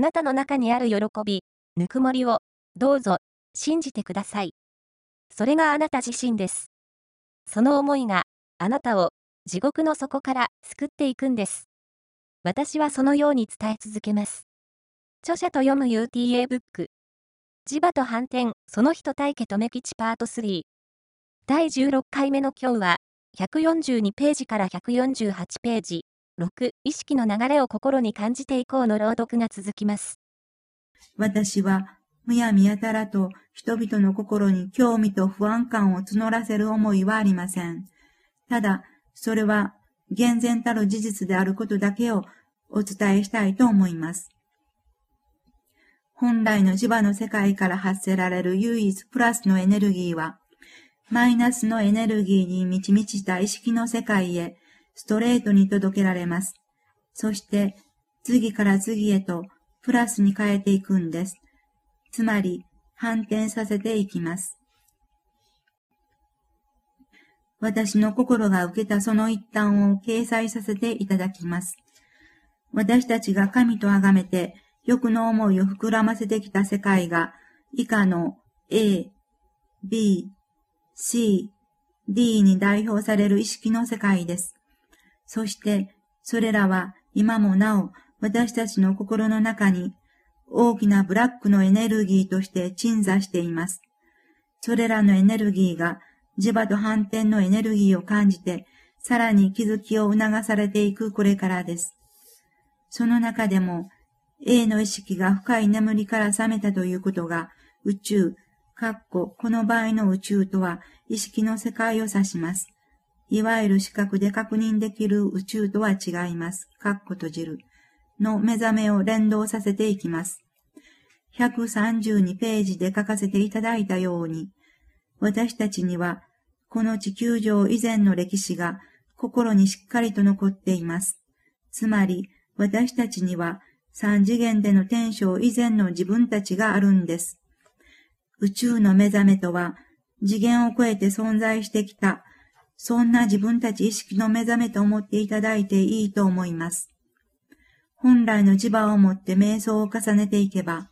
あなたの中にある喜び、ぬくもりを、どうぞ、信じてください。それがあなた自身です。その思いが、あなたを、地獄の底から救っていくんです。私はそのように伝え続けます。著者と読む UTA ブック。磁場と反転、その人対家とめ吉パート3。第16回目の今日は、142ページから148ページ。6、意識の流れを心に感じていこうの朗読が続きます。私は、むやみやたらと人々の心に興味と不安感を募らせる思いはありません。ただ、それは厳然たる事実であることだけをお伝えしたいと思います。本来の磁場の世界から発せられる唯一プラスのエネルギーは、マイナスのエネルギーに満ち満ちた意識の世界へストレートに届けられます。そして、次から次へとプラスに変えていくんです。つまり、反転させていきます。私の心が受けたその一端を掲載させていただきます。私たちが神と崇めて欲の思いを膨らませてきた世界が以下の A、B、C、D に代表される意識の世界です。そして、それらは今もなお私たちの心の中に大きなブラックのエネルギーとして鎮座しています。それらのエネルギーが磁場と反転のエネルギーを感じて、さらに気づきを促されていくこれからです。その中でも、A の意識が深い眠りから覚めたということが、宇宙、かっこ、この場合の宇宙とは意識の世界を指します。いわゆる視覚で確認できる宇宙とは違います。かっこ閉じる。の目覚めを連動させていきます。132ページで書かせていただいたように、私たちには、この地球上以前の歴史が心にしっかりと残っています。つまり、私たちには三次元での天章以前の自分たちがあるんです。宇宙の目覚めとは、次元を超えて存在してきた、そんな自分たち意識の目覚めと思っていただいていいと思います。本来の磁場を持って瞑想を重ねていけば、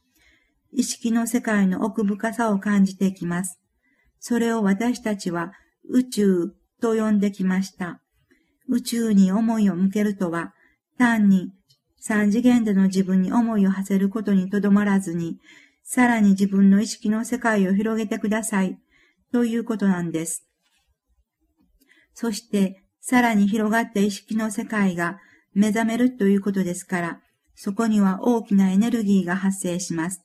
意識の世界の奥深さを感じてきます。それを私たちは宇宙と呼んできました。宇宙に思いを向けるとは、単に三次元での自分に思いを馳せることにとどまらずに、さらに自分の意識の世界を広げてください、ということなんです。そして、さらに広がった意識の世界が目覚めるということですから、そこには大きなエネルギーが発生します。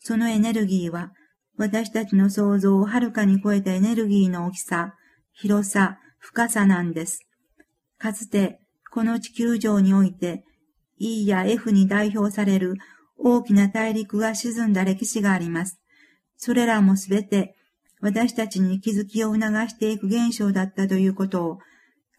そのエネルギーは、私たちの想像をはるかに超えたエネルギーの大きさ、広さ、深さなんです。かつて、この地球上において、E や F に代表される大きな大陸が沈んだ歴史があります。それらもすべて私たちに気づきを促していく現象だったということを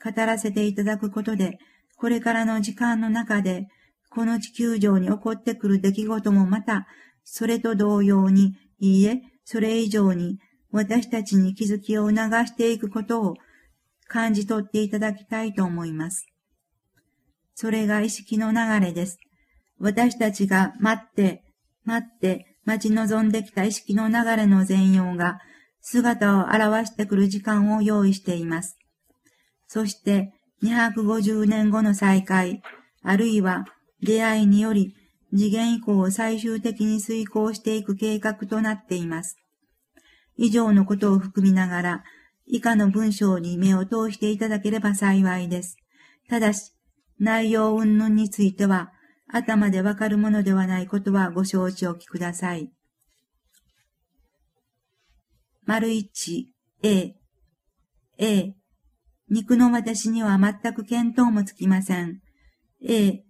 語らせていただくことで、これからの時間の中で、この地球上に起こってくる出来事もまた、それと同様に、いいえ、それ以上に、私たちに気づきを促していくことを感じ取っていただきたいと思います。それが意識の流れです。私たちが待って、待って、待ち望んできた意識の流れの全容が姿を現してくる時間を用意しています。そして、250年後の再会、あるいは出会いにより次元以降を最終的に遂行していく計画となっています。以上のことを含みながら、以下の文章に目を通していただければ幸いです。ただし、内容云々については、頭でわかるものではないことはご承知おきください。丸一、A、A、肉の私には全く見当もつきません。A、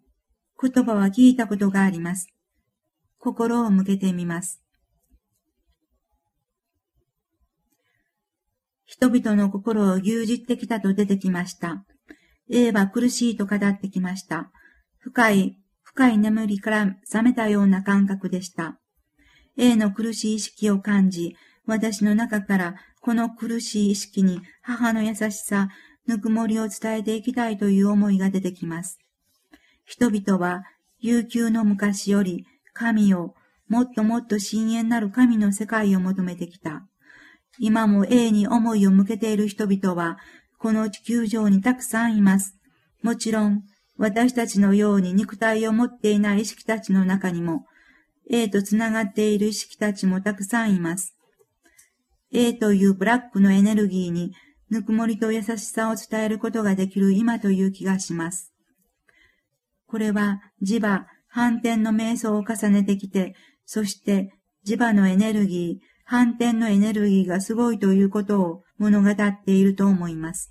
言葉は聞いたことがあります。心を向けてみます。人々の心を牛耳ってきたと出てきました。A は苦しいと語ってきました。深い、深い眠りから覚めたような感覚でした。A の苦しい意識を感じ、私の中からこの苦しい意識に母の優しさ、ぬくもりを伝えていきたいという思いが出てきます。人々は、悠久の昔より神を、もっともっと深淵なる神の世界を求めてきた。今も永に思いを向けている人々は、この地球上にたくさんいます。もちろん、私たちのように肉体を持っていない意識たちの中にも、A とつながっている意識たちもたくさんいます。A というブラックのエネルギーにぬくもりと優しさを伝えることができる今という気がします。これは磁場、反転の瞑想を重ねてきて、そして磁場のエネルギー、反転のエネルギーがすごいということを物語っていると思います。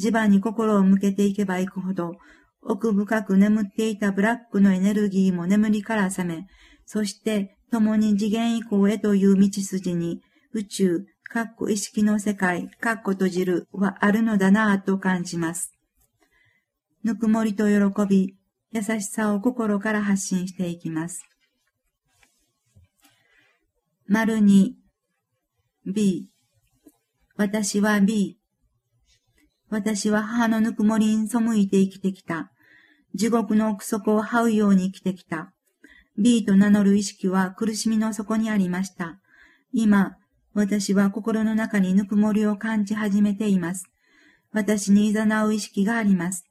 磁場に心を向けていけばいくほど、奥深く眠っていたブラックのエネルギーも眠りから覚め、そして共に次元以降へという道筋に宇宙、かっこ意識の世界、かっこ閉じるはあるのだなぁと感じます。ぬくもりと喜び、優しさを心から発信していきます。丸に B 私は B 私は母のぬくもりに背いて生きてきた。地獄の奥底を這うように生きてきた。B と名乗る意識は苦しみの底にありました。今、私は心の中にぬくもりを感じ始めています。私に誘う意識があります。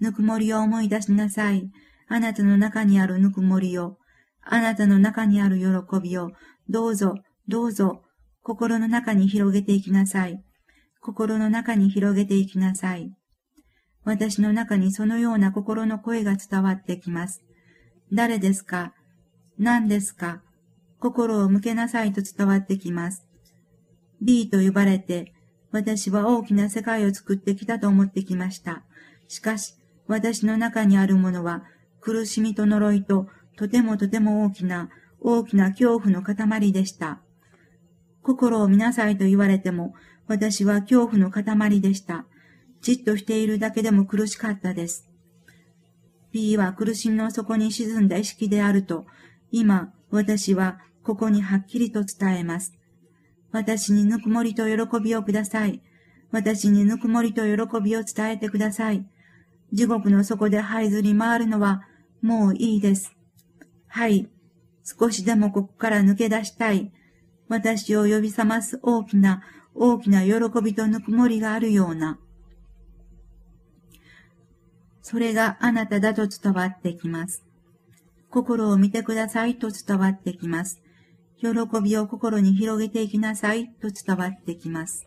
ぬくもりを思い出しなさい。あなたの中にあるぬくもりを、あなたの中にある喜びを、どうぞ、どうぞ、心の中に広げていきなさい。心の中に広げていきなさい。私の中にそのような心の声が伝わってきます。誰ですか？何ですか？心を向けなさいと伝わってきます。B と呼ばれて、私は大きな世界を作ってきたと思ってきました。しかし、私の中にあるものは、苦しみと呪いと、とてもとても大きな、大きな恐怖の塊でした。心を見なさいと言われても、私は恐怖の塊でした。じっとしているだけでも苦しかったです。B は苦しみの底に沈んだ意識であると、今、私はここにはっきりと伝えます。私にぬくもりと喜びをください。私にぬくもりと喜びを伝えてください。地獄の底で這いずり回るのはもういいです。はい。少しでもここから抜け出したい。私を呼び覚ます大きな大きな喜びとぬくもりがあるような。それがあなただと伝わってきます。心を見てくださいと伝わってきます。喜びを心に広げていきなさいと伝わってきます。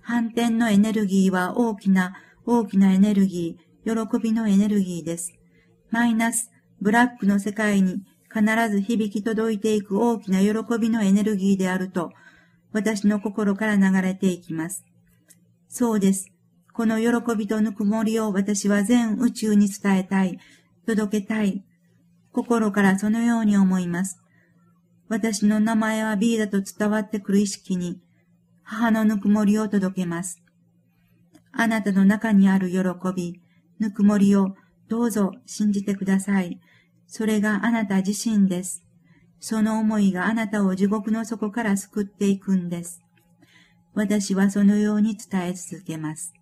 反転のエネルギーは大きな大きなエネルギー、喜びのエネルギーです。マイナス、ブラックの世界に必ず響き届いていく大きな喜びのエネルギーであると、私の心から流れていきます。そうです。この喜びとぬくもりを私は全宇宙に伝えたい、届けたい。心からそのように思います。私の名前は B だと伝わってくる意識に、母のぬくもりを届けます。あなたの中にある喜び、ぬくもりをどうぞ信じてください。それがあなた自身です。その思いがあなたを地獄の底から救っていくんです。私はそのように伝え続けます。